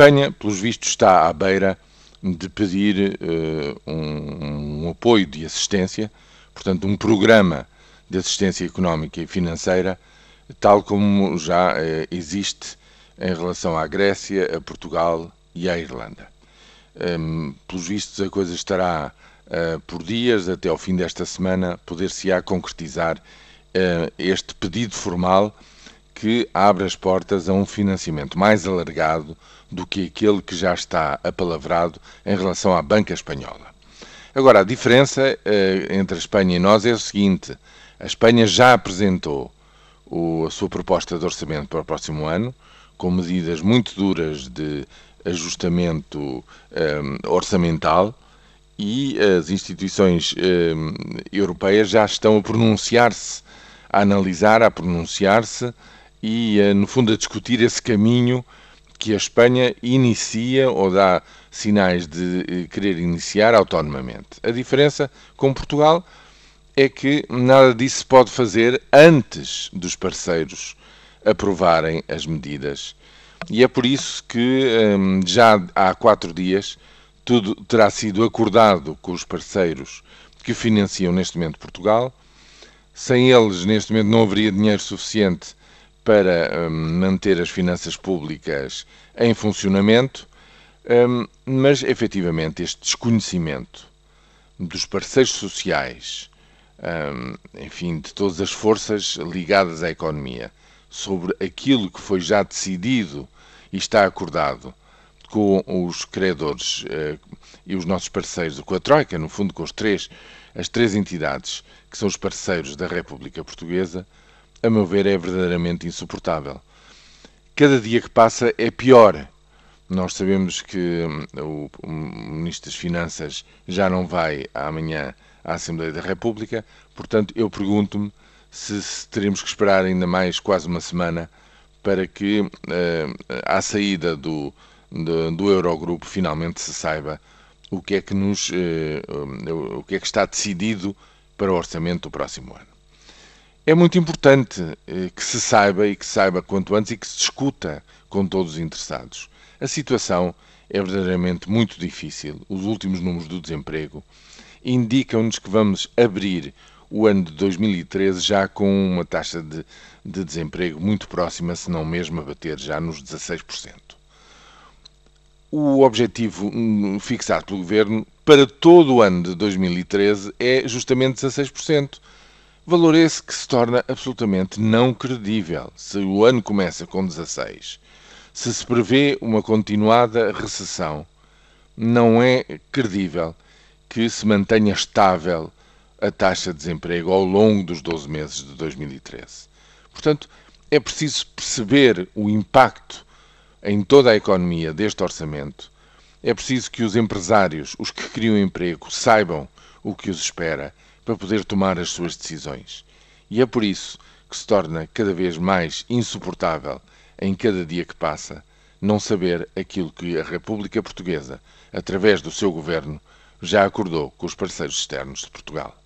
Espanha, pelos vistos, está à beira de pedir uh, um, um, apoio de assistência, portanto, um programa de assistência económica e financeira, tal como já uh, existe em relação à Grécia, a Portugal e à Irlanda. Um, pelos vistos, a coisa estará uh, por dias, até ao fim desta semana, poder-se-á concretizar este pedido formal que abre as portas a um financiamento mais alargado do que aquele que já está apalavrado em relação à banca espanhola. Agora, a diferença eh, entre a Espanha e nós é o seguinte: a Espanha já apresentou o, a sua proposta de orçamento para o próximo ano, com medidas muito duras de ajustamento eh, orçamental, e as instituições eh, europeias já estão a pronunciar-se, a analisar, a pronunciar-se e, eh, no fundo, a discutir esse caminho que a Espanha inicia ou dá sinais de eh, querer iniciar autonomamente. A diferença com Portugal é que nada disso se pode fazer antes dos parceiros aprovarem as medidas. E é por isso que hum, já há quatro dias tudo terá sido acordado com os parceiros que financiam neste momento Portugal. Sem eles, neste momento, não haveria dinheiro suficiente para um, manter as finanças públicas em funcionamento, um, mas efetivamente este desconhecimento dos parceiros sociais, um, enfim, de todas as forças ligadas à economia, sobre aquilo que foi já decidido e está acordado com os credores e os nossos parceiros, com a Troika, no fundo, com os três, as três entidades que são os parceiros da República Portuguesa, a meu ver, é verdadeiramente insuportável. Cada dia que passa é pior. Nós sabemos que hum, o Ministro das Finanças já não vai amanhã à Assembleia da República, portanto, eu pergunto-me se, teremos que esperar ainda mais quase uma semana para que, uh, à saída do, do, do, Eurogrupo, finalmente se saiba o que é que nos, uh, o que é que está decidido para o orçamento do próximo ano. É muito importante eh, que se saiba e que se saiba quanto antes e que se discuta com todos os interessados. A situação é verdadeiramente muito difícil. Os últimos números do desemprego indicam-nos que vamos abrir o ano de 2013 já com uma taxa de, de desemprego muito próxima, se não mesmo a bater já nos 16%. O objetivo hum, fixado pelo Governo para todo o ano de 2013 é justamente 16%. Valor esse que se torna absolutamente não credível se o ano começa com 16. Se se prevê uma continuada recessão, não é credível que se mantenha estável a taxa de desemprego ao longo dos 12 meses de 2013. Portanto, é preciso perceber o impacto em toda a economia deste orçamento. É preciso que os empresários, os que criam emprego, saibam o que os espera para poder tomar as suas decisões. E é por isso que se torna cada vez mais insuportável, em cada dia que passa, não saber aquilo que a República Portuguesa, através do seu governo, já acordou com os parceiros externos de Portugal.